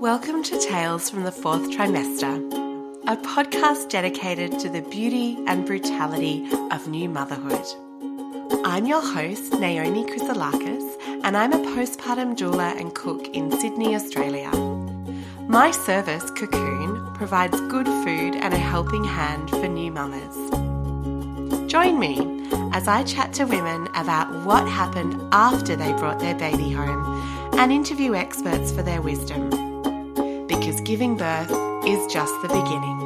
Welcome to Tales from the Fourth Trimester, a podcast dedicated to the beauty and brutality of new motherhood. I'm your host, Naomi Chrysolakis, and I'm a postpartum doula and cook in Sydney, Australia. My service, Cocoon, provides good food and a helping hand for new mamas. Join me as I chat to women about what happened after they brought their baby home and interview experts for their wisdom because giving birth is just the beginning.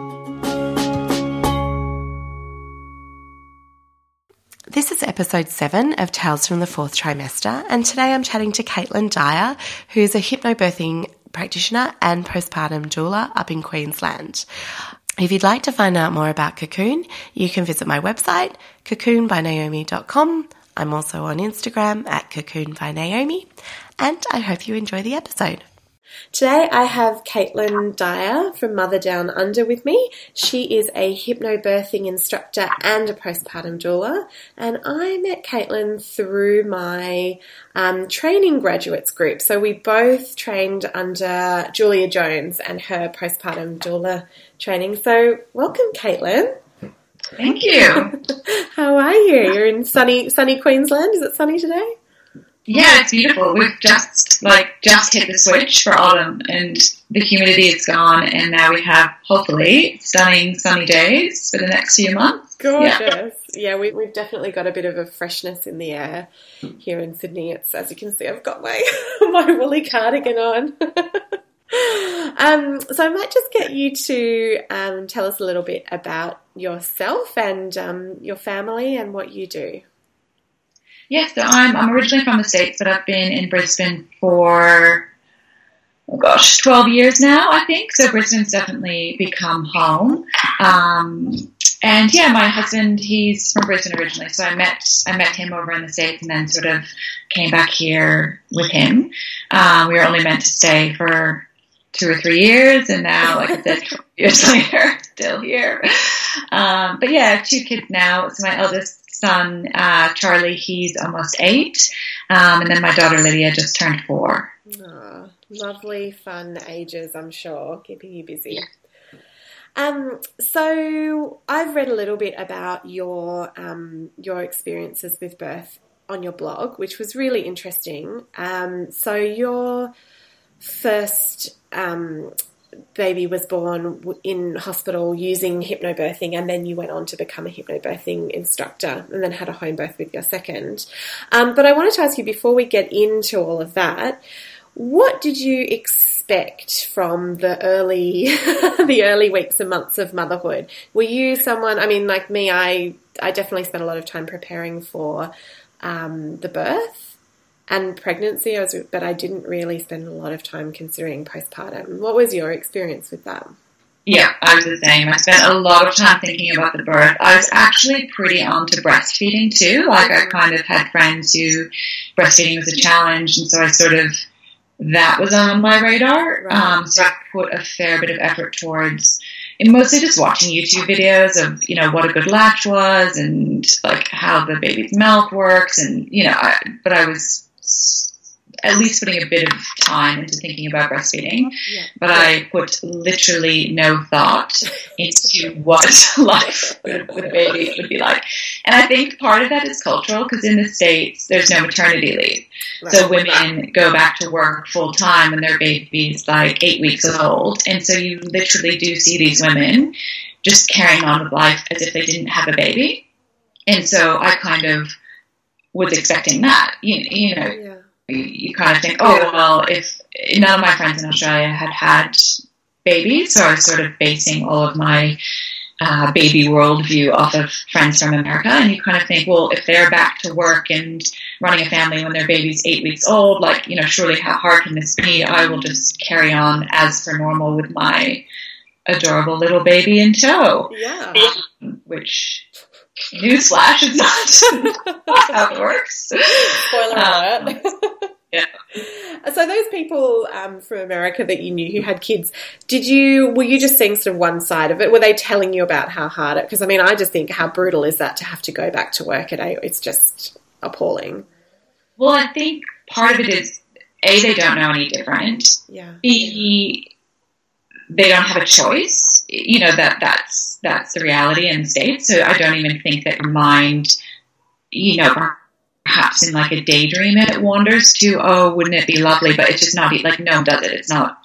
This is episode seven of Tales from the Fourth Trimester, and today I'm chatting to Caitlin Dyer, who's a hypnobirthing practitioner and postpartum doula up in Queensland. If you'd like to find out more about Cocoon, you can visit my website, cocoonbynaomi.com. I'm also on Instagram at cocoonbynaomi, and I hope you enjoy the episode. Today I have Caitlin Dyer from Mother Down Under with me. She is a hypnobirthing instructor and a postpartum doula. And I met Caitlin through my um, training graduates group. So we both trained under Julia Jones and her postpartum doula training. So welcome, Caitlin. Thank you. How are you? You're in sunny sunny Queensland. Is it sunny today? Yeah, it's beautiful. We've just like just hit the switch for autumn, and the humidity is gone, and now we have hopefully stunning sunny days for the next few months. Gorgeous. Yeah, yeah we, have definitely got a bit of a freshness in the air here in Sydney. It's as you can see, I've got my my woolly cardigan on. um, so I might just get you to um, tell us a little bit about yourself and um, your family and what you do. Yeah, so I'm, I'm originally from the States, but I've been in Brisbane for, oh gosh, 12 years now, I think. So Brisbane's definitely become home. Um, and yeah, my husband, he's from Brisbane originally, so I met I met him over in the states, and then sort of came back here with him. Um, we were only meant to stay for two or three years, and now, like I said, years later, still here. Um, but yeah, I have two kids now. So my eldest son, uh, Charlie, he's almost eight. Um, and then my daughter, Lydia, just turned four. Oh, lovely, fun ages, I'm sure, keeping you busy. Yeah. Um, so I've read a little bit about your um, your experiences with birth on your blog, which was really interesting. Um, so your first um, baby was born in hospital using hypnobirthing, and then you went on to become a hypnobirthing instructor and then had a home birth with your second. Um, but I wanted to ask you before we get into all of that, what did you expect from the early the early weeks and months of motherhood? Were you someone? I mean, like me, I I definitely spent a lot of time preparing for um, the birth and pregnancy, I was, but I didn't really spend a lot of time considering postpartum. What was your experience with that? Yeah, I was the same. I spent a lot of time thinking about the birth. I was actually pretty onto breastfeeding too. Like I kind of had friends who breastfeeding was a challenge, and so I sort of that was on my radar. Um, so I put a fair bit of effort towards and mostly just watching YouTube videos of you know what a good latch was and like how the baby's mouth works and you know I, but I was at least putting a bit of time into thinking about breastfeeding. Yeah. But I put literally no thought into what life with, with a baby would be like. And I think part of that is cultural because in the States, there's no maternity leave. Right. So women go back to work full time when their baby's like eight weeks old. And so you literally do see these women just carrying on with life as if they didn't have a baby. And so I kind of was expecting that. You, you know, yeah. you, you, kind of think, oh, well, if none of my friends in Australia had had babies, so I was sort of basing all of my uh, baby worldview off of friends from America. And you kind of think, well, if they're back to work and running a family when their baby's eight weeks old, like, you know, surely how hard can this be? I will just carry on as per normal with my adorable little baby in tow. Yeah. Which Newsflash, it's not how it works. Spoiler um, alert. yeah. So those people um, from America that you knew who had kids, did you were you just seeing sort of one side of it? Were they telling you about how hard it? Because I mean, I just think how brutal is that to have to go back to work at eight? It's just appalling. Well, I think part of it is a they don't know any different. Yeah. B they don't have a choice. You know that that's that's the reality in the states. So I don't even think that your mind, you know, perhaps in like a daydream it wanders to, oh, wouldn't it be lovely? But it's just not like no does it. It's not.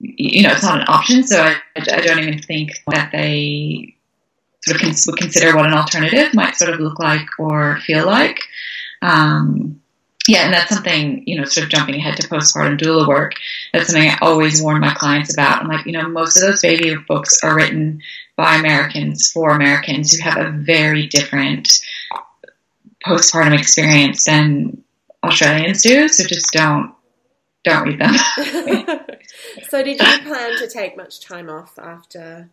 You know, it's not an option. So I, I don't even think that they sort of would consider what an alternative might sort of look like or feel like. Um, yeah, and that's something, you know, sort of jumping ahead to postpartum doula work. That's something I always warn my clients about. I'm like, you know, most of those baby books are written by Americans for Americans who have a very different postpartum experience than Australians do. So just don't don't read them. so did you plan to take much time off after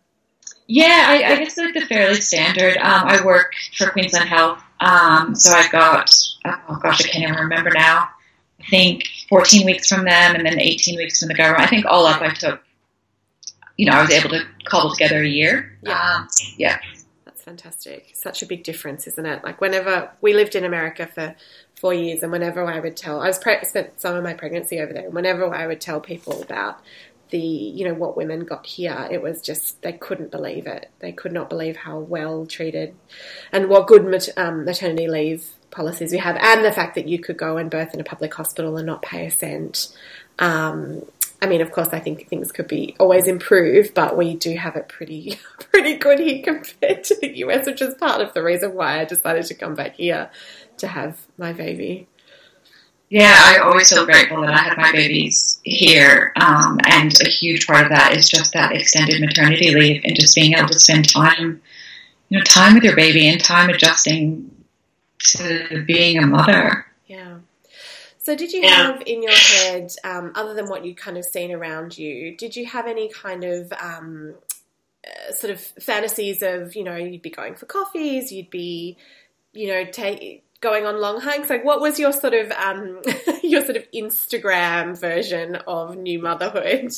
yeah, I, I guess like the fairly standard. Um, I work for Queensland Health, um, so I got oh gosh, I can't even remember now. I think 14 weeks from them, and then 18 weeks from the government. I think all up, I took. You know, I was able to cobble together a year. Yeah, um, yeah, that's fantastic. Such a big difference, isn't it? Like whenever we lived in America for four years, and whenever I would tell, I was pre- spent some of my pregnancy over there, and whenever I would tell people about the you know what women got here it was just they couldn't believe it they could not believe how well treated and what good mat- um, maternity leave policies we have and the fact that you could go and birth in a public hospital and not pay a cent um, I mean, of course, I think things could be always improved, but we do have it pretty, pretty good here compared to the US, which is part of the reason why I decided to come back here to have my baby yeah, I always feel grateful that I had my babies here, um, and a huge part of that is just that extended maternity leave and just being able to spend time, you know, time with your baby and time adjusting to being a mother. Yeah. So, did you have in your head, um, other than what you kind of seen around you, did you have any kind of um, uh, sort of fantasies of, you know, you'd be going for coffees, you'd be, you know, take going on long hikes? Like, what was your sort of um, your sort of Instagram version of new motherhood?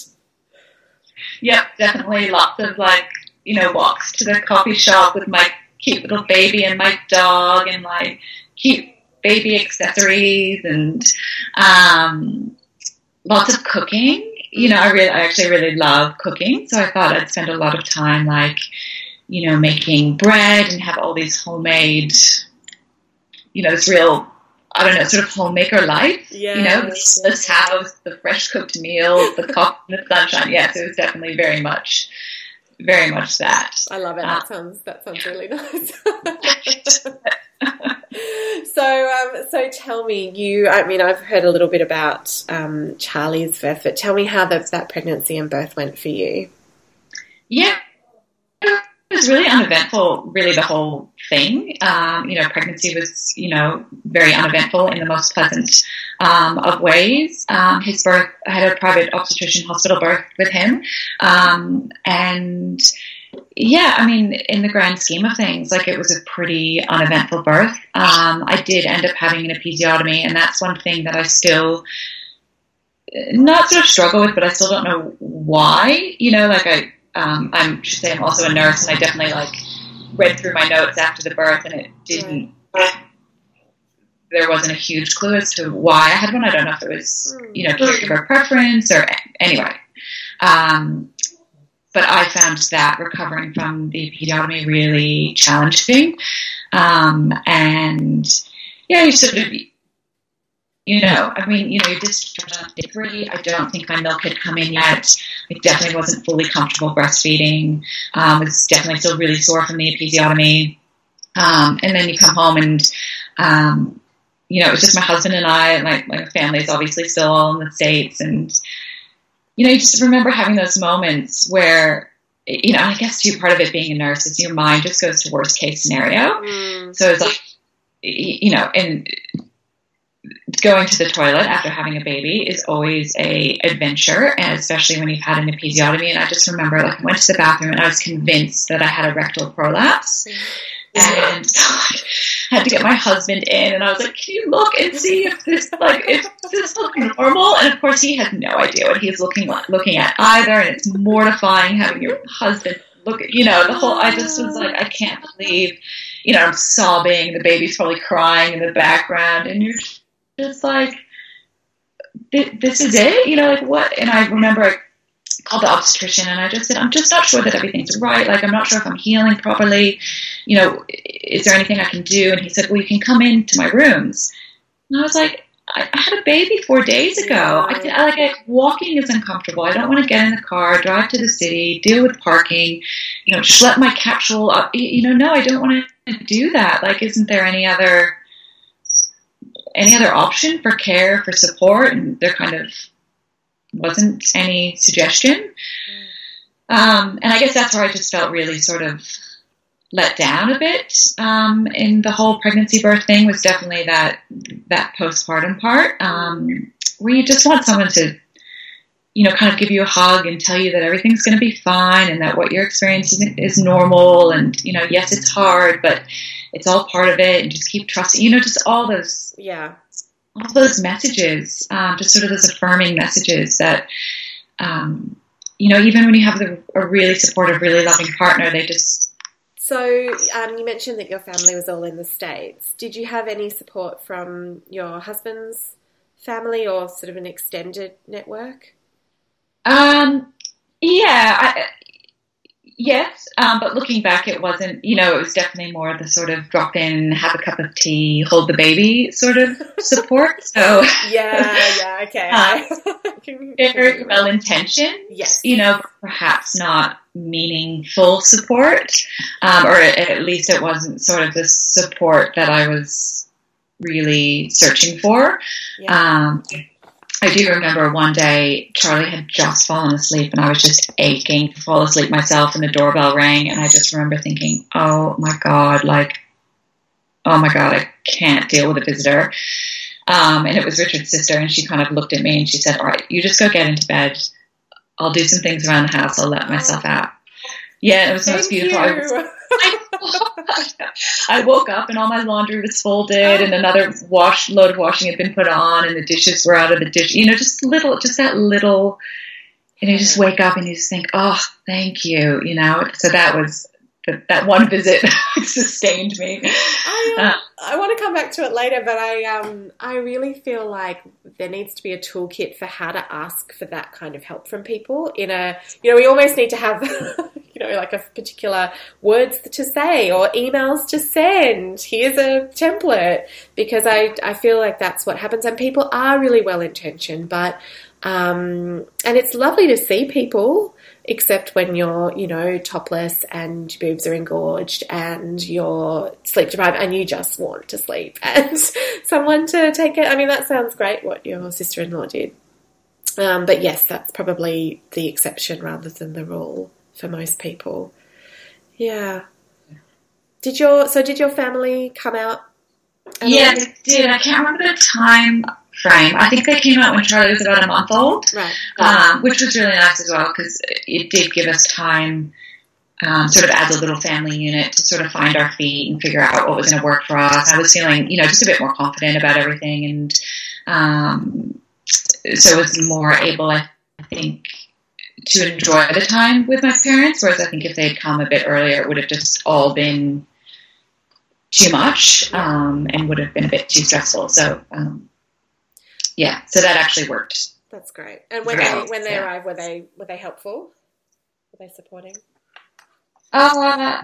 Yeah, definitely lots of like you know walks to the coffee shop with my cute little baby and my dog and like cute baby accessories and um, lots of cooking. You know, I really, I actually really love cooking, so I thought I'd spend a lot of time like, you know, making bread and have all these homemade you know, this real, I don't know, sort of homemaker life. Yeah. You know, this house, the fresh cooked meals, the coffee, the sunshine. Yes, it was definitely very much, very much that. I love it. That uh, sounds that sounds really nice. so, um, so tell me, you. I mean, I've heard a little bit about um, Charlie's birth, but tell me how the, that pregnancy and birth went for you. Yeah, it was really uneventful, really the whole thing. Um, you know, pregnancy was, you know, very uneventful in the most pleasant um, of ways. Um, his birth, I had a private obstetrician hospital birth with him. Um, and yeah, I mean, in the grand scheme of things, like it was a pretty uneventful birth. Um, I did end up having an episiotomy, and that's one thing that I still not sort of struggle with, but I still don't know why. You know, like I um, I'm should say I'm also a nurse, and I definitely like read through my notes after the birth, and it didn't. There wasn't a huge clue as to why I had one. I don't know if it was hmm. you know caregiver preference or anyway. Um, but I found that recovering from the episiotomy really challenging, um, and yeah, you sort of you know, I mean, you know, you're discharged on day. I don't think my milk had come in yet. I definitely wasn't fully comfortable breastfeeding. Um, was definitely still really sore from the episiotomy. Um, and then you come home and, um, you know, it was just my husband and I. My, my family is obviously still all in the States. And, you know, you just remember having those moments where, you know, I guess too, part of it being a nurse is your mind just goes to worst case scenario. Mm. So it's like, you know, and going to the toilet after having a baby is always a adventure, and especially when you've had an episiotomy. And I just remember, like, I went to the bathroom and I was convinced that I had a rectal prolapse. And I had to get my husband in, and I was like, "Can you look and see if this like if this looking normal?" And of course, he had no idea what he's looking looking at either, and it's mortifying having your husband look at you know the whole. I just was like, I can't believe, you know, I'm sobbing. The baby's probably crying in the background, and you're just like, this is it, you know, like what? And I remember I called the obstetrician and I just said, I'm just not sure that everything's right. Like, I'm not sure if I'm healing properly. You know, is there anything I can do? And he said, Well, you can come into my rooms. And I was like, I, had a baby four days ago. I, I, like I, walking is uncomfortable. I don't want to get in the car, drive to the city, deal with parking. You know, schlep my capsule up. You know, no, I don't want to do that. Like, isn't there any other any other option for care for support? And there kind of wasn't any suggestion. Um, and I guess that's where I just felt really sort of let down a bit um, in the whole pregnancy birth thing was definitely that that postpartum part. Um, where you just want someone to you know kind of give you a hug and tell you that everything's going to be fine and that what you're experiencing is normal and you know yes it's hard but it's all part of it and just keep trusting you know just all those yeah. all those messages um, just sort of those affirming messages that um, you know even when you have the, a really supportive really loving partner they just so um, you mentioned that your family was all in the States. Did you have any support from your husband's family or sort of an extended network? Um, yeah, Yes, um, but looking back, it wasn't. You know, it was definitely more the sort of drop in, have a cup of tea, hold the baby sort of support. So yeah, yeah, okay. uh, very well intentioned. Yes, you know, perhaps not meaningful support, um, or at least it wasn't sort of the support that I was really searching for. Yeah. Um, I do remember one day Charlie had just fallen asleep and I was just aching to fall asleep myself and the doorbell rang and I just remember thinking, oh my God, like, oh my God, I can't deal with a visitor. Um, and it was Richard's sister and she kind of looked at me and she said, all right, you just go get into bed. I'll do some things around the house. I'll let myself out. Yeah, it was the most beautiful. I woke up and all my laundry was folded and another wash load of washing had been put on and the dishes were out of the dish. You know, just little, just that little, and you just wake up and you just think, oh, thank you, you know. So that was that, that one visit sustained me. I, um, uh, I want to come back to it later, but I um I really feel like there needs to be a toolkit for how to ask for that kind of help from people. In a you know we almost need to have you know like a particular words to say or emails to send. Here's a template because I I feel like that's what happens, and people are really well intentioned, but um and it's lovely to see people except when you're, you know, topless and your boobs are engorged and you're sleep deprived and you just want to sleep and someone to take it. I mean, that sounds great what your sister in law did. Um, but yes, that's probably the exception rather than the rule for most people. Yeah. Did your so did your family come out? Yeah, they did. I can't remember the time frame. I think they came out when Charlie was about a month old, right. um, which was really nice as well because it did give us time, um, sort of as a little family unit, to sort of find our feet and figure out what was going to work for us. I was feeling, you know, just a bit more confident about everything, and um, so was more able, I think, to enjoy the time with my parents. Whereas I think if they'd come a bit earlier, it would have just all been too much um, and would have been a bit too stressful. So um, yeah, so that actually worked. That's great. And when they when they yeah. arrived, were they were they helpful? Were they supporting? Uh,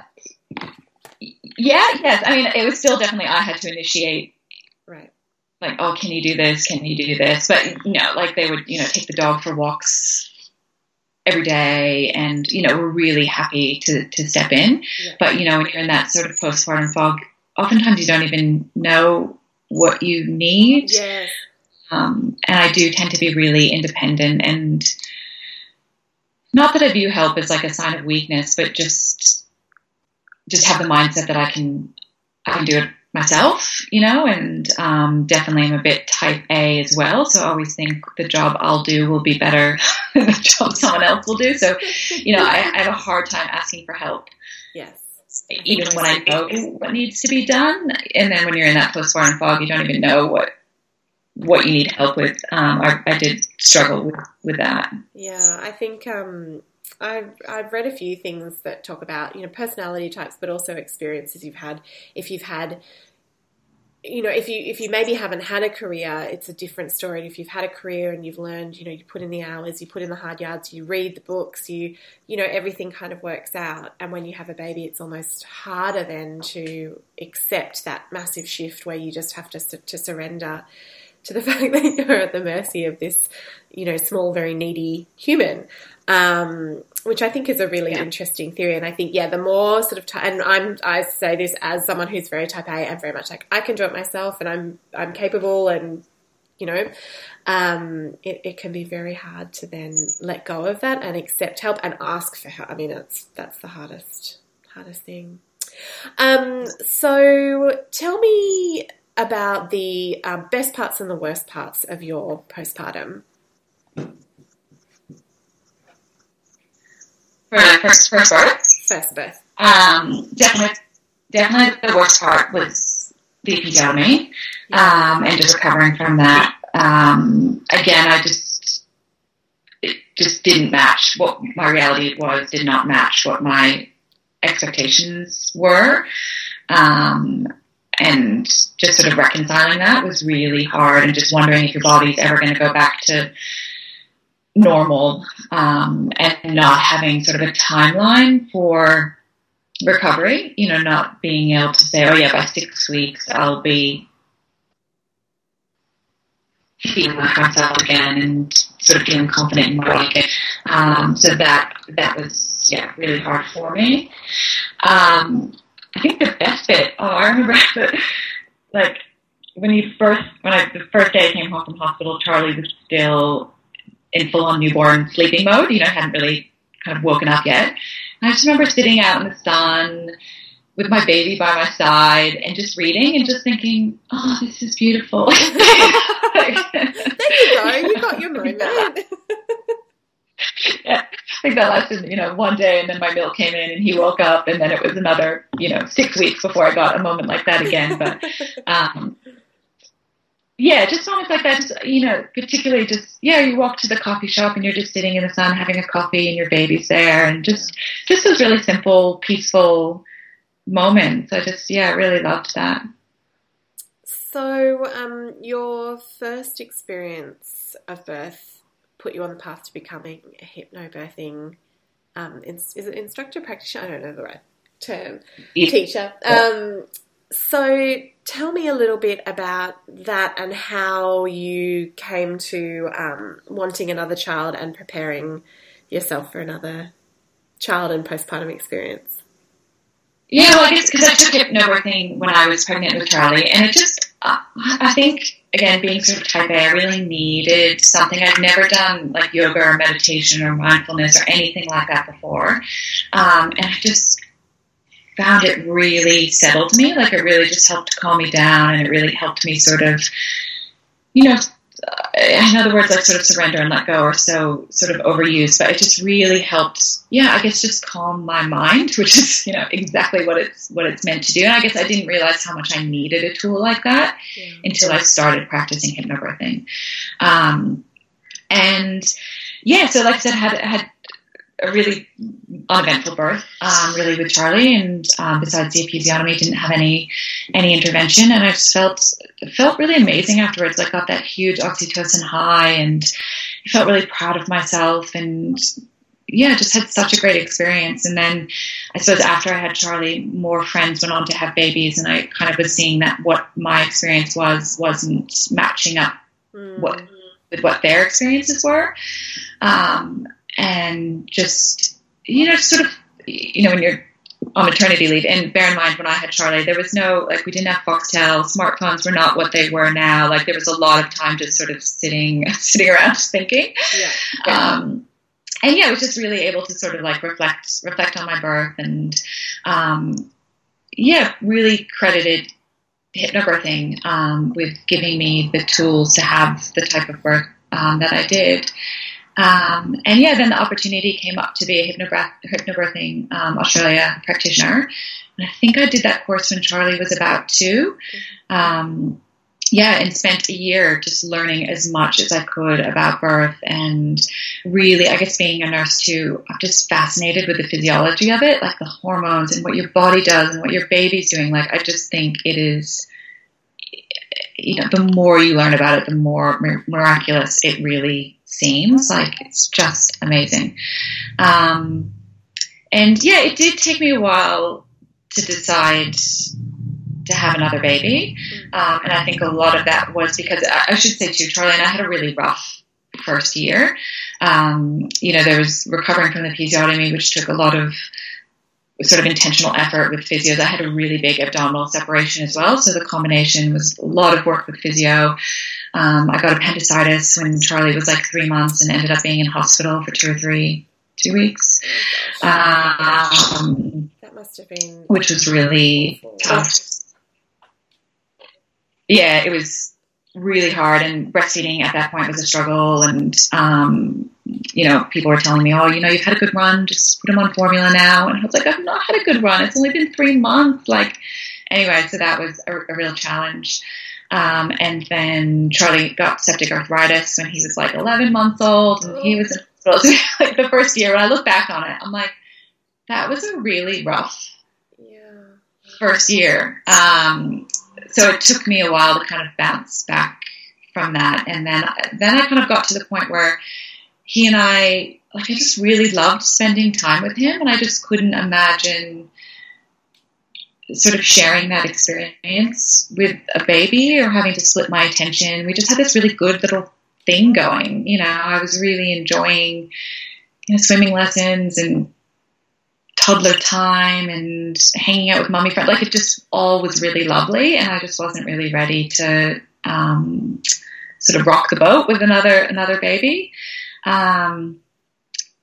yeah, yes. I mean, it was still definitely I had to initiate. Right. Like, oh, can you do this? Can you do this? But you know, like they would, you know, take the dog for walks every day, and you know, we're really happy to to step in. Yeah. But you know, when you're in that sort of postpartum fog, oftentimes you don't even know what you need. Yes. Um, and I do tend to be really independent and not that I view help as like a sign of weakness, but just just have the mindset that I can I can do it myself, you know, and um, definitely I'm a bit type A as well. So I always think the job I'll do will be better than the job someone else will do. So, you know, I, I have a hard time asking for help. Yes. Even when I know what needs to be done. And then when you're in that postpartum fog, you don't even know what what you need help with. Um, I, I, did struggle with, with that. Yeah, I think um, I've, I've read a few things that talk about, you know, personality types, but also experiences you've had. If you've had you know, if you if you maybe haven't had a career, it's a different story. If you've had a career and you've learned, you know, you put in the hours, you put in the hard yards, you read the books, you you know, everything kind of works out. And when you have a baby, it's almost harder then to accept that massive shift where you just have to to surrender to the fact that you're at the mercy of this, you know, small, very needy human. Um, which I think is a really yeah. interesting theory. And I think, yeah, the more sort of, t- and I'm, I say this as someone who's very type A and very much like, I can do it myself and I'm, I'm capable and, you know, um, it, it can be very hard to then let go of that and accept help and ask for help. I mean, that's, that's the hardest, hardest thing. Um, so tell me about the uh, best parts and the worst parts of your postpartum. For first, first birth? First birth. Um, definitely, definitely the worst part was the episiotomy um, and just recovering from that. Um, again, I just it just didn't match what my reality was. Did not match what my expectations were. Um, and just sort of reconciling that was really hard and just wondering if your body's ever going to go back to normal um, and not having sort of a timeline for recovery, you know, not being able to say, oh yeah, by six weeks I'll be feeling like myself again and sort of feeling confident in my body. Um, so that that was yeah really hard for me. Um, I think the best bit. Oh, I remember that, like when you first when I the first day I came home from hospital, Charlie was still in full on newborn sleeping mode. You know, hadn't really kind of woken up yet. And I just remember sitting out in the sun with my baby by my side and just reading and just thinking, oh, this is beautiful. there you go. You got your moment. Yeah, I think that lasted, you know, one day and then my milk came in and he woke up and then it was another, you know, six weeks before I got a moment like that again. But, um, yeah, just moments like that, just, you know, particularly just, yeah, you walk to the coffee shop and you're just sitting in the sun having a coffee and your baby's there and just, just those really simple, peaceful moments. I just, yeah, really loved that. So, um, your first experience of birth put you on the path to becoming a hypnobirthing, um, is it instructor, practitioner? I don't know the right term. Yeah. Teacher. Um, so tell me a little bit about that and how you came to um, wanting another child and preparing yourself for another child and postpartum experience. Yeah, well, I guess because I took hypnobirthing when I was pregnant with Charlie, and it just, I think, again, being sort of type A, I really needed something. I'd never done like yoga or meditation or mindfulness or anything like that before. Um, and I just found it really settled me. Like it really just helped calm me down and it really helped me sort of, you know, in other words, like sort of surrender and let go are so sort of overused, but it just really helped. Yeah, I guess just calm my mind, which is you know exactly what it's what it's meant to do. And I guess I didn't realize how much I needed a tool like that yeah. until I started practicing hypnobirthing. Um, and yeah, so like I said, had had a really uneventful birth, um, really with Charlie, and um, besides the episiotomy, didn't have any any intervention, and I just felt felt really amazing afterwards. I got that huge oxytocin high, and I felt really proud of myself, and yeah, just had such a great experience. And then I suppose after I had Charlie, more friends went on to have babies, and I kind of was seeing that what my experience was wasn't matching up mm. what with what their experiences were. Um, and just you know sort of you know when you're on maternity leave. And bear in mind when I had Charlie there was no like we didn't have Foxtel. Smartphones were not what they were now. Like there was a lot of time just sort of sitting sitting around thinking. Yeah. Um, and yeah I was just really able to sort of like reflect reflect on my birth and um, yeah really credited hypnobirthing um, with giving me the tools to have the type of birth um, that I did um, and yeah, then the opportunity came up to be a hypnobirthing um, Australia practitioner. And I think I did that course when Charlie was about 2 um, yeah, and spent a year just learning as much as I could about birth and really, I guess being a nurse too, I'm just fascinated with the physiology of it, like the hormones and what your body does and what your baby's doing. Like, I just think it is you know, the more you learn about it, the more miraculous it really seems. Like it's just amazing. Um, and yeah, it did take me a while to decide to have another baby. Um, and I think a lot of that was because I should say too, Charlie and I had a really rough first year. Um, you know, there was recovering from the episiotomy, which took a lot of sort of intentional effort with physios. I had a really big abdominal separation as well, so the combination was a lot of work with physio. Um, I got appendicitis when Charlie was like three months and ended up being in hospital for two or three, two weeks. Oh um, that must have been, which was really tough. Yeah, it was really hard, and breastfeeding at that point was a struggle, and um, you know, people were telling me, oh, you know, you've had a good run, just put him on formula now. And I was like, I've not had a good run. It's only been three months. Like, anyway, so that was a, a real challenge. Um, and then Charlie got septic arthritis when he was like 11 months old, and he was in hospital. like the first year, when I look back on it, I'm like, that was a really rough yeah. first year. Um, so it took me a while to kind of bounce back from that, and then then I kind of got to the point where he and I, like, I just really loved spending time with him, and I just couldn't imagine sort of sharing that experience with a baby or having to split my attention. We just had this really good little thing going. You know, I was really enjoying you know, swimming lessons and toddler time and hanging out with mommy friends. Like it just all was really lovely, and I just wasn't really ready to um, sort of rock the boat with another another baby. Um,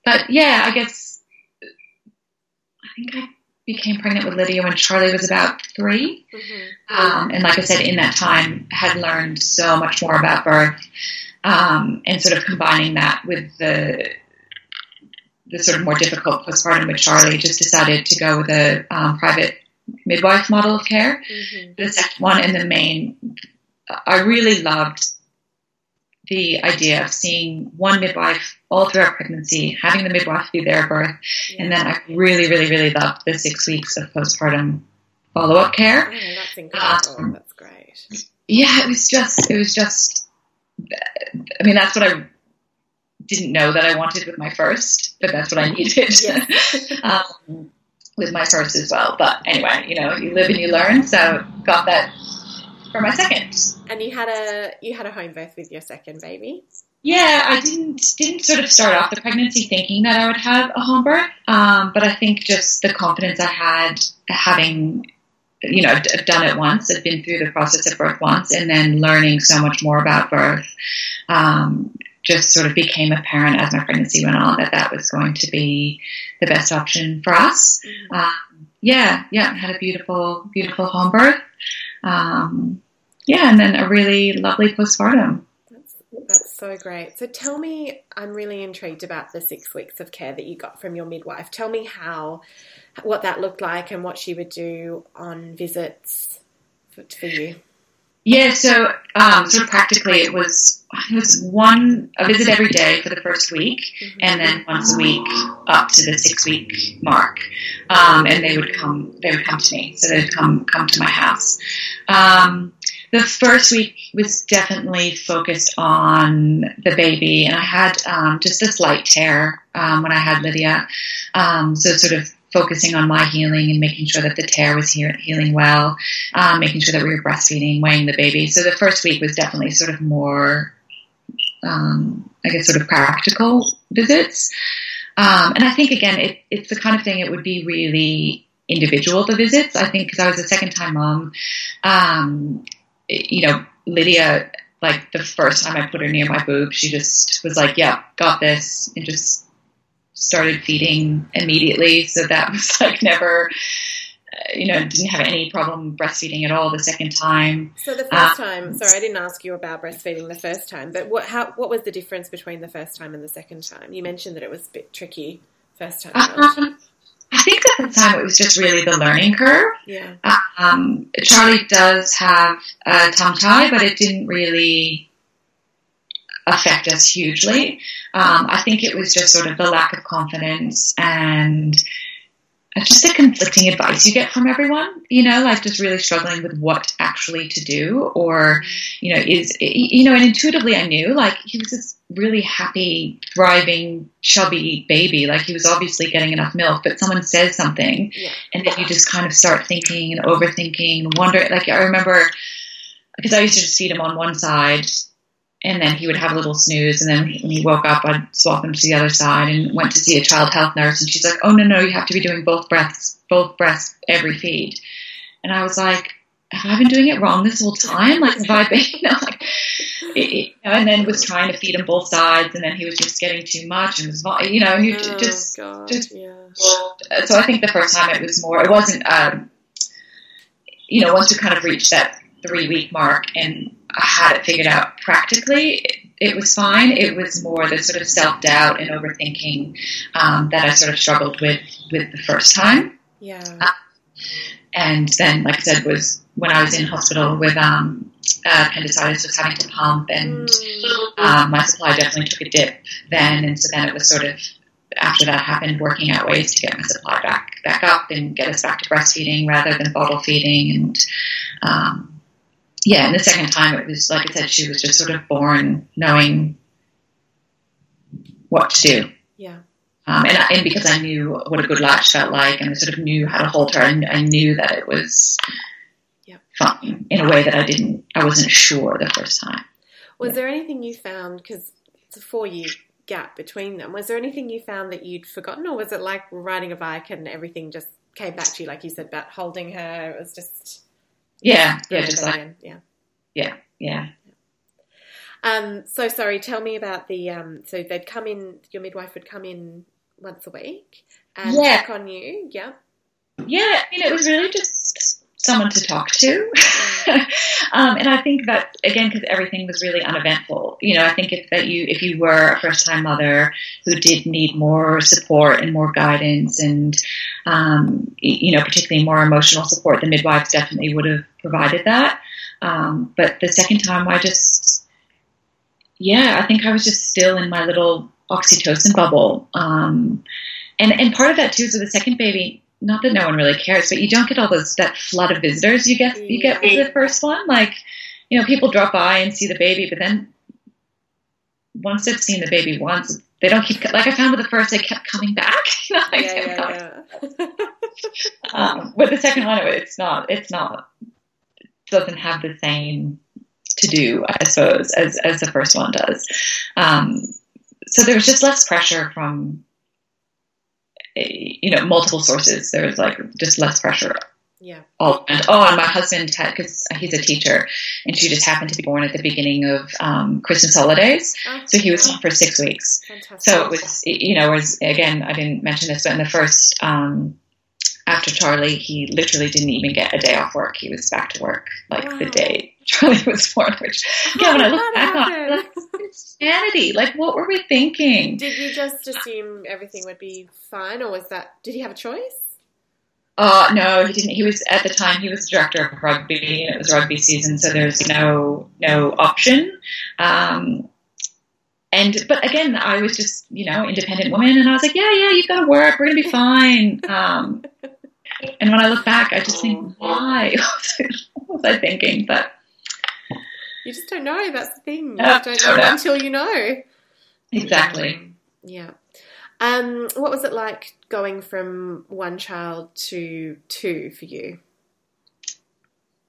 but yeah, I guess I think I became pregnant with Lydia when Charlie was about 3 mm-hmm. um, and like I said, in that time, had learned so much more about birth, um, and sort of combining that with the the sort of more difficult postpartum with Charlie, just decided to go with a um, private midwife model of care. Mm-hmm. The second one and the main, I really loved the idea of seeing one midwife all throughout pregnancy, having the midwife be there at birth, yeah. and then I really, really, really loved the six weeks of postpartum follow up care. Oh, that's incredible. Um, that's great. Yeah, it was just, it was just, I mean, that's what I didn't know that I wanted with my first, but that's what I needed um, with my first as well. But anyway, you know, you live and you learn, so got that for my second. And you had a you had a home birth with your second baby. Yeah, I didn't didn't sort of start off the pregnancy thinking that I would have a home birth, um, but I think just the confidence I had having you know done it once, I'd been through the process of birth once, and then learning so much more about birth. Um, just sort of became apparent as my pregnancy went on that that was going to be the best option for us. Mm-hmm. Um, yeah, yeah, had a beautiful, beautiful home birth. Um, yeah, and then a really lovely postpartum. That's, that's so great. So tell me, I'm really intrigued about the six weeks of care that you got from your midwife. Tell me how, what that looked like and what she would do on visits for, for you. Yeah, so um, sort of practically, it was it was one a visit every day for the first week, mm-hmm. and then once a week up to the six week mark. Um, and they would come they would come to me, so they'd come come to my house. Um, the first week was definitely focused on the baby, and I had um, just a slight tear um, when I had Lydia. Um, so sort of focusing on my healing and making sure that the tear was he- healing well, um, making sure that we were breastfeeding, weighing the baby. So the first week was definitely sort of more, um, I guess, sort of practical visits. Um, and I think again, it, it's the kind of thing it would be really individual the visits. I think because I was a second time mom, um, you know, Lydia, like the first time I put her near my boob, she just was like, "Yeah, got this," and just started feeding immediately. So that was like never, uh, you know, didn't have any problem breastfeeding at all the second time. So the first um, time, sorry, I didn't ask you about breastfeeding the first time, but what how what was the difference between the first time and the second time? You mentioned that it was a bit tricky first time. Um, I think at the time it was just really the learning curve. Yeah. Um, Charlie does have a tongue tie, but it didn't really affect us hugely. Um, I think it was just sort of the lack of confidence and just the conflicting advice you get from everyone, you know, like just really struggling with what actually to do, or, you know, is, you know, and intuitively I knew like he was this really happy, thriving, chubby baby. Like he was obviously getting enough milk, but someone says something, Yeah. and then you just kind of start thinking and overthinking and wonder. Like I remember, because I used to just feed him on one side, and then he would have a little snooze, and then when he woke up, I'd swap him to the other side, and went to see a child health nurse, and she's like, "Oh no, no, you have to be doing both breaths, both breaths every feed," and I was like. Have I been doing it wrong this whole time? Like, have I been, you know, like, it, it, you know, and then was trying to feed him both sides, and then he was just getting too much, and was, you know, and you Oh, just God, just- yeah. so I think the first time it was more, it wasn't, um, you know, once you kind of reached that three week mark and I had it figured out practically, it, it was fine. It was more the sort of self doubt and overthinking um, that I sort of struggled with with the first time. Yeah. And then, like I said, was when I was in hospital with um, uh, appendicitis, was having to pump, and Mm. um, my supply definitely took a dip then. And so then it was sort of after that happened, working out ways to get my supply back back up and get us back to breastfeeding rather than bottle feeding. And um, yeah, and the second time it was like I said, she was just sort of born knowing what to do. Yeah. Um, and, and because I knew what a good latch felt like, and I sort of knew how to hold her, and I knew that it was Yep. fine in a way that I didn't, I wasn't sure the first time. Was Yeah. there anything you found because it's a four year gap between them? Was there anything you found that you'd forgotten, or was it like riding a bike and everything just came back to you, like you said about holding her? It was just Yeah, yeah, remember just that like again. yeah. yeah. Um, so sorry, tell me about the um. So they'd come in. Your midwife would come in once a week and Yeah. check on you. Yeah. Yeah, I mean, it was really just someone to talk to. um, and I think that, again, because everything was really uneventful, you know, I think if that you, if you were a first time mother who did need more support and more guidance and, um, you know, particularly more emotional support, the midwives definitely would have provided that. Um, but the second time I just, yeah, I think I was just still in my little oxytocin bubble. Um, and, and part of that too is with the second baby, not that no one really cares, but you don't get all those that flood of visitors you get you get with the first one. Like, you know, people drop by and see the baby, but then once they've seen the baby once, they don't keep like I found with the first, they kept coming back. You know, like, Yeah, yeah, yeah. Um, with the second one, it's not. It's not. Doesn't have the same to do, I suppose, as as the first one does. Um, so there was just less pressure from, you know, multiple sources. There was like just less pressure yeah. all and oh, and my husband because he's a teacher, and she just happened to be born at the beginning of um, Christmas holidays, Oh, so he was home for six weeks. fantastic. So it was, you know, was again, I didn't mention this, but in the first, um, after Charlie, he literally didn't even get a day off work. He was back to work like the day Charlie was born, which, again, when I look back on like, insanity. Like, what were we thinking? Did you just assume everything would be fine, or was that? Did he have a choice? Uh, no, he didn't. He was, at the time, he was the director of rugby, and it was rugby season, so there's no, no option. Um, and, but again, I was just, you know, independent woman, and I was like, yeah, yeah, you've got to work, we're going to be fine. Um, and when I look back, I just think, why? what was I thinking? But You just don't know. That's the thing. You don't know until you know. exactly. Yeah. Um, what was it like going from one child to two for you?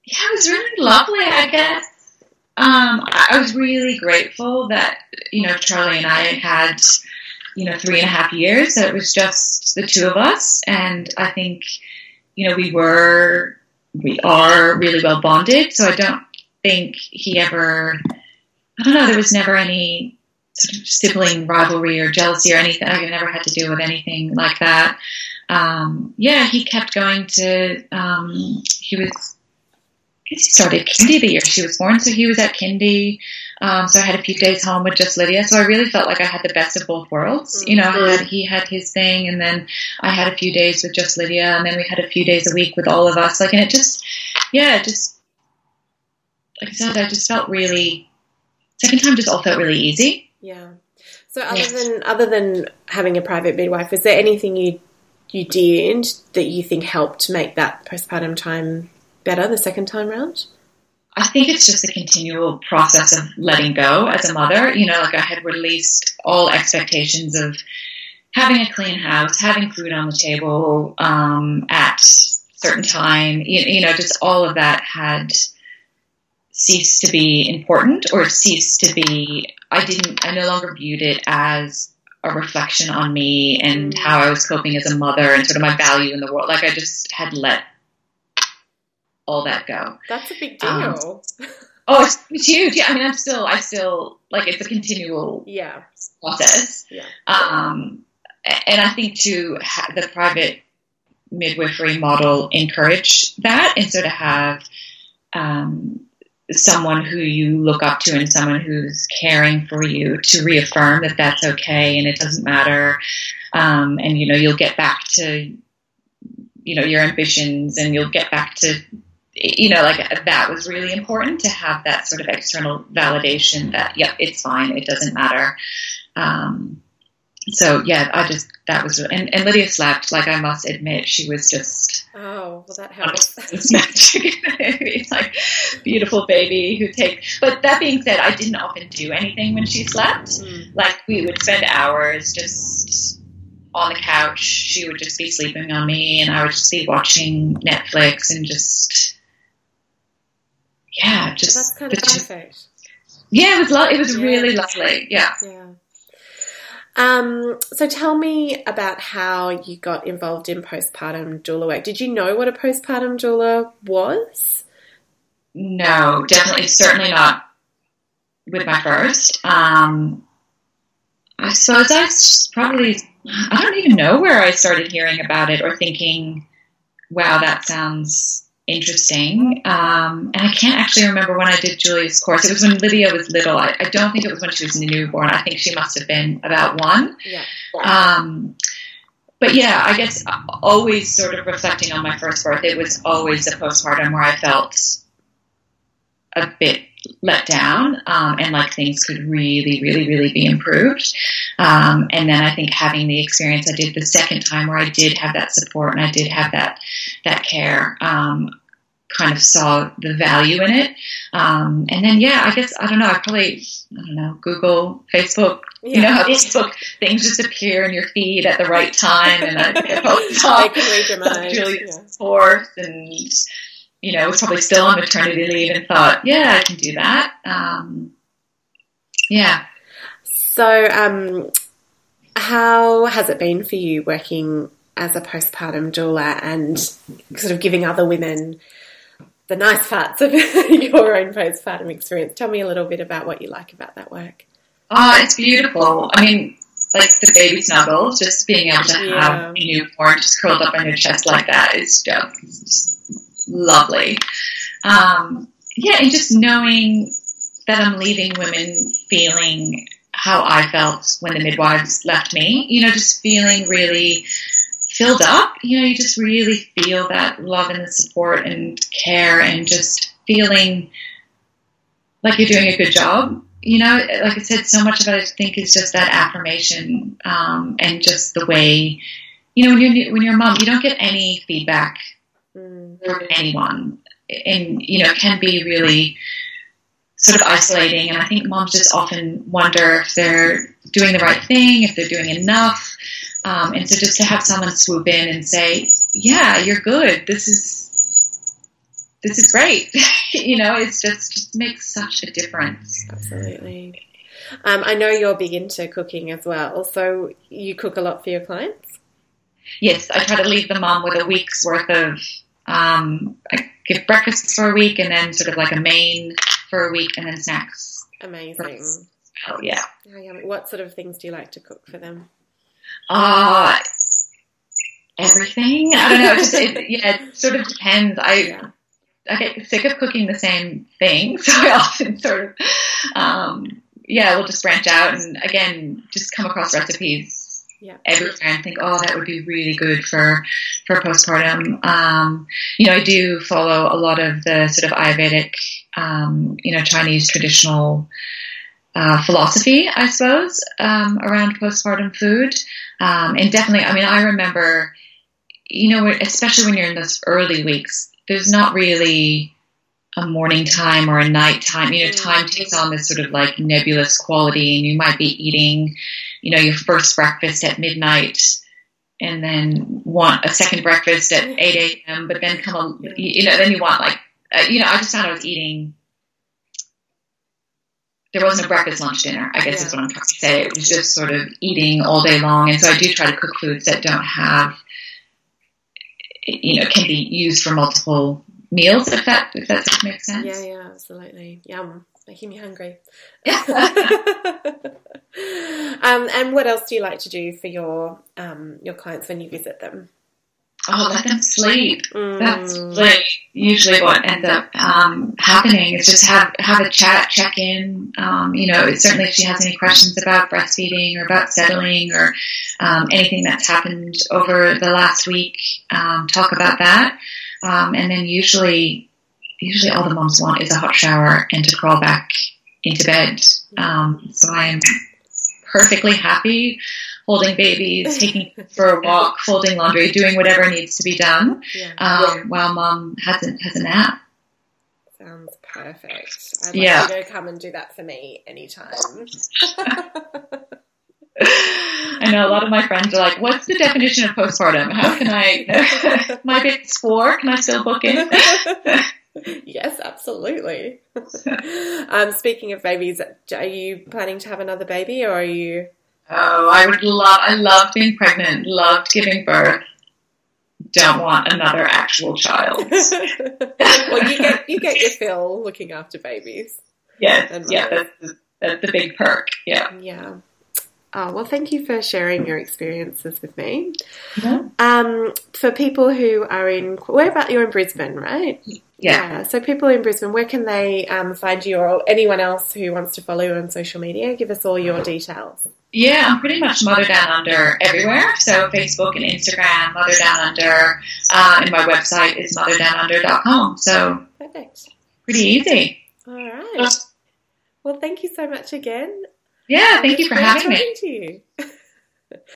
Yeah, it was really lovely, I guess. Um, I was really grateful that, you know, Charlie and I had, you know, three and a half years. That it was just the two of us. And I think, you know, we were, we are really well bonded. So I don't think he ever, I don't know, there was never any sort of sibling rivalry or jealousy or anything. I never had to deal with anything like that. Um, yeah, he kept going to, um, he was, I guess he started kindy the year she was born, so he was at kindy. Um, so I had a few days home with just Lydia. So I really felt like I had the best of both worlds. You know, I had, he had his thing, and then I had a few days with just Lydia, and then we had a few days a week with all of us. Like, and it just, yeah, it just, like I said, I just felt really. Second time just all felt really easy. Yeah. So other Yeah. than other than having a private midwife, is there anything you you did that you think helped make that postpartum time better the second time round? I think it's just a continual process of letting go as a mother. You know, like I had released all expectations of having a clean house, having food on the table um, at certain time. You, you know, just all of that had ceased to be important or ceased to be. I didn't. I no longer viewed it as a reflection on me and Mm. how I was coping as a mother and sort of my value in the world. Like I just had let all that go. That's a big Um, deal. Oh, it's, it's huge. Yeah, I mean, I'm still, I still like it's a continual yeah. process. Yeah. Um, and I think to ha- the private midwifery model encourage that, and so to have um, someone who you look up to and someone who's caring for you to reaffirm that that's okay and it doesn't matter, um, and you know you'll get back to you know your ambitions and you'll get back to you know like that was really important to have that sort of external validation that yep it's fine. It doesn't matter. Um, so yeah i just that was and, and lydia slept like i must admit she was just Oh, well, that helps. magic it's like beautiful baby who take but that being said i didn't often do anything when she slept Mm. like we would spend hours just on the couch she would just be sleeping on me and i would just be watching netflix and just yeah just That's kind of perfect. yeah it was lo- it was Yeah. really lovely yeah Yeah. Um, so tell me about how you got involved in postpartum doula work. Did you know what a postpartum doula was? no definitely certainly not with my first um i suppose i s- probably i don't even know where i started hearing about it or thinking wow that sounds interesting. Um, and i can't actually remember when i did julia's course. It was when lydia was little. I, I don't think it was when she was newborn. I think she must have been about one. Yeah. um, but yeah, I guess always sort of reflecting on my first birth, it was always a postpartum where I felt a bit let down um, and like things could really, really, really be improved. Um, and then I think having the experience I did the second time where I did have that support and I did have that that care. Um, kind of saw the value in it. Um, and then, yeah, I guess, I don't know, I probably, I don't know, Google, Facebook, you know how Facebook things just appear in your feed at the right time, and I think I post I off your mind. Julia's fourth, and you know was probably still on maternity leave, and thought, yeah, I can do that. Um, yeah, So, um, how has it been for you working as a postpartum doula and sort of giving other women the nice parts of your own postpartum experience? Tell me a little bit about what you like about that work. oh, it's beautiful. I mean. Like the baby snuggles, just being able to Yeah. have a newborn just curled up on your chest like that is just, just lovely. Um, yeah, and just knowing that I'm leaving women feeling how I felt when the midwives left me. You know, just feeling really filled up. You know, you just really feel that love and the support and care and just feeling like you're doing a good job. You know, like I said, so much of it I think is just that affirmation um, and just the way, you know, when you're when you're a mom, you don't get any feedback Mm. from anyone, and you know, it can be really sort of isolating. And I think moms just often wonder if they're doing the right thing, if they're doing enough. Um, and so just to have someone swoop in and say, "Yeah, you're good. This is this is great," you know, it's just just makes such a difference. Absolutely. Um, I know you're big into cooking as well, so you cook a lot for your clients. Yes, I try to leave the mom with a week's worth of. Um, I give breakfast for a week, and then sort of like a main for a week, and then snacks. Amazing. Oh yeah. Yummy. What sort of things do you like to cook for them? Uh, everything. I don't know. Just, it, yeah, it sort of depends. I Yeah. I get sick of cooking the same thing, so I often sort of, um, yeah, we'll just branch out and again, just come across recipes Yeah. and think, oh, that would be really good for for postpartum. Um, you know, I do follow a lot of the sort of Ayurvedic, um, you know, Chinese traditional uh, philosophy, I suppose, um, around postpartum food. Um, and definitely, I mean, I remember you know, especially when you're in those early weeks, there's not really a morning time or a night time. You know, time takes on this sort of like nebulous quality, and you might be eating, you know, your first breakfast at midnight and then want a second breakfast at 8 a.m., but then come, a, you know, then you want like, uh, you know, I just found I was eating. There wasn't a breakfast, lunch, dinner. I guess yeah. is what I'm trying to say. It was just sort of eating all day long, and so I do try to cook foods that don't have, you know, can be used for multiple meals. If that if that makes sense. Yeah, yeah, absolutely. Yum, making me hungry. um, and what else do you like to do for your um, your clients when you visit them? Oh, let them sleep. Mm. That's like usually what ends up um, happening is just have have a chat, check in. Um, you know, certainly if she has any questions about breastfeeding or about settling or um, anything that's happened over the last week, um, talk about that. Um, and then usually, usually all the moms want is a hot shower and to crawl back into bed. Um, so I am perfectly happy holding babies, taking for a walk, folding laundry, doing whatever needs to be done yeah. Um, while mom has a, has a nap. Sounds perfect. I'd like yeah. you to come and do that for me anytime. I know a lot of my friends are like, "What's the definition of postpartum? How can I? my baby's four. Can I still book in?" yes, absolutely. um, speaking of babies, are you planning to have another baby, or are you? Oh, I would love. I love being pregnant. Loved giving birth. Don't want another actual child. well, you get you get your fill looking after babies. Yes, yeah, that's the, that's the big perk. Yeah, yeah. Oh, well, thank you for sharing your experiences with me. Yeah. Um, for people who are in, where about you're in Brisbane, right? Yeah. yeah. So people in Brisbane, where can they um, find you or anyone else who wants to follow you on social media? Give us all your details. Yeah, I'm pretty much Mother Down Under everywhere. So Facebook and Instagram, Mother Down Under, uh, and my website is motherdownunder.com. So perfect. Pretty easy. All right. Well, thank you so much again. Yeah, thank you for having me.